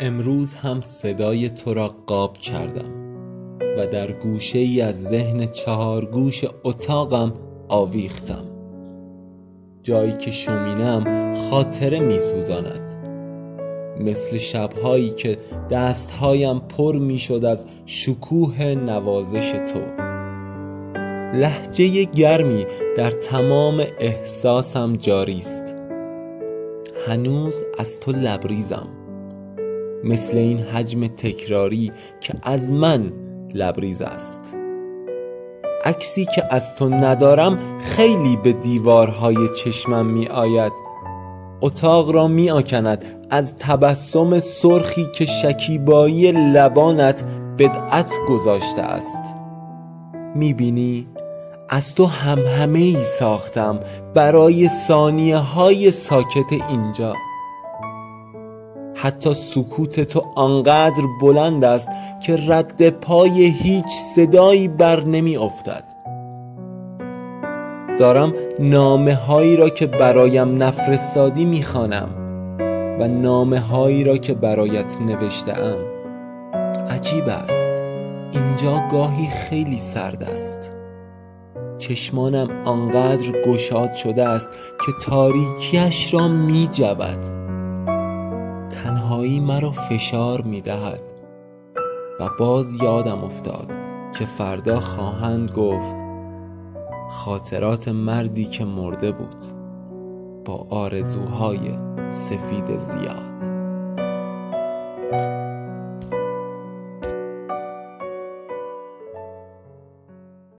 امروز هم صدای تو را قاب کردم و در گوشه ای از ذهن چهارگوش اتاقم آویختم. جایی که شومینم خاطره می سوزاند مثل شبهایی که دستهایم پر می شد از شکوه نوازش تو. لحجه گرمی در تمام احساسم جاری است هنوز از تو لبریزم. مثل این حجم تکراری که از من لبریز است. عکسی که از تو ندارم خیلی به دیوارهای چشمم می آید اتاق را می آکند از تبسم سرخی که شکیبایی لبانت بدعت گذاشته است. می بینی؟ از تو هم همه ای ساختم برای ثانیه های ساکت اینجا. حتی سکوت تو آنقدر بلند است که رد پای هیچ صدایی بر نمی افتد. دارم نامه هایی را که برایم نفرستادی می‌خوانم و نامه هایی را که برایت نوشته عجیب است. اینجا گاهی خیلی سرد است. چشمانم آنقدر گشاد شده است که تاریکیش را می جود. تنهایی مرا فشار می دهد و باز یادم افتاد که فردا خواهند گفت خاطرات مردی که مرده بود با آرزوهای سفید زیاد.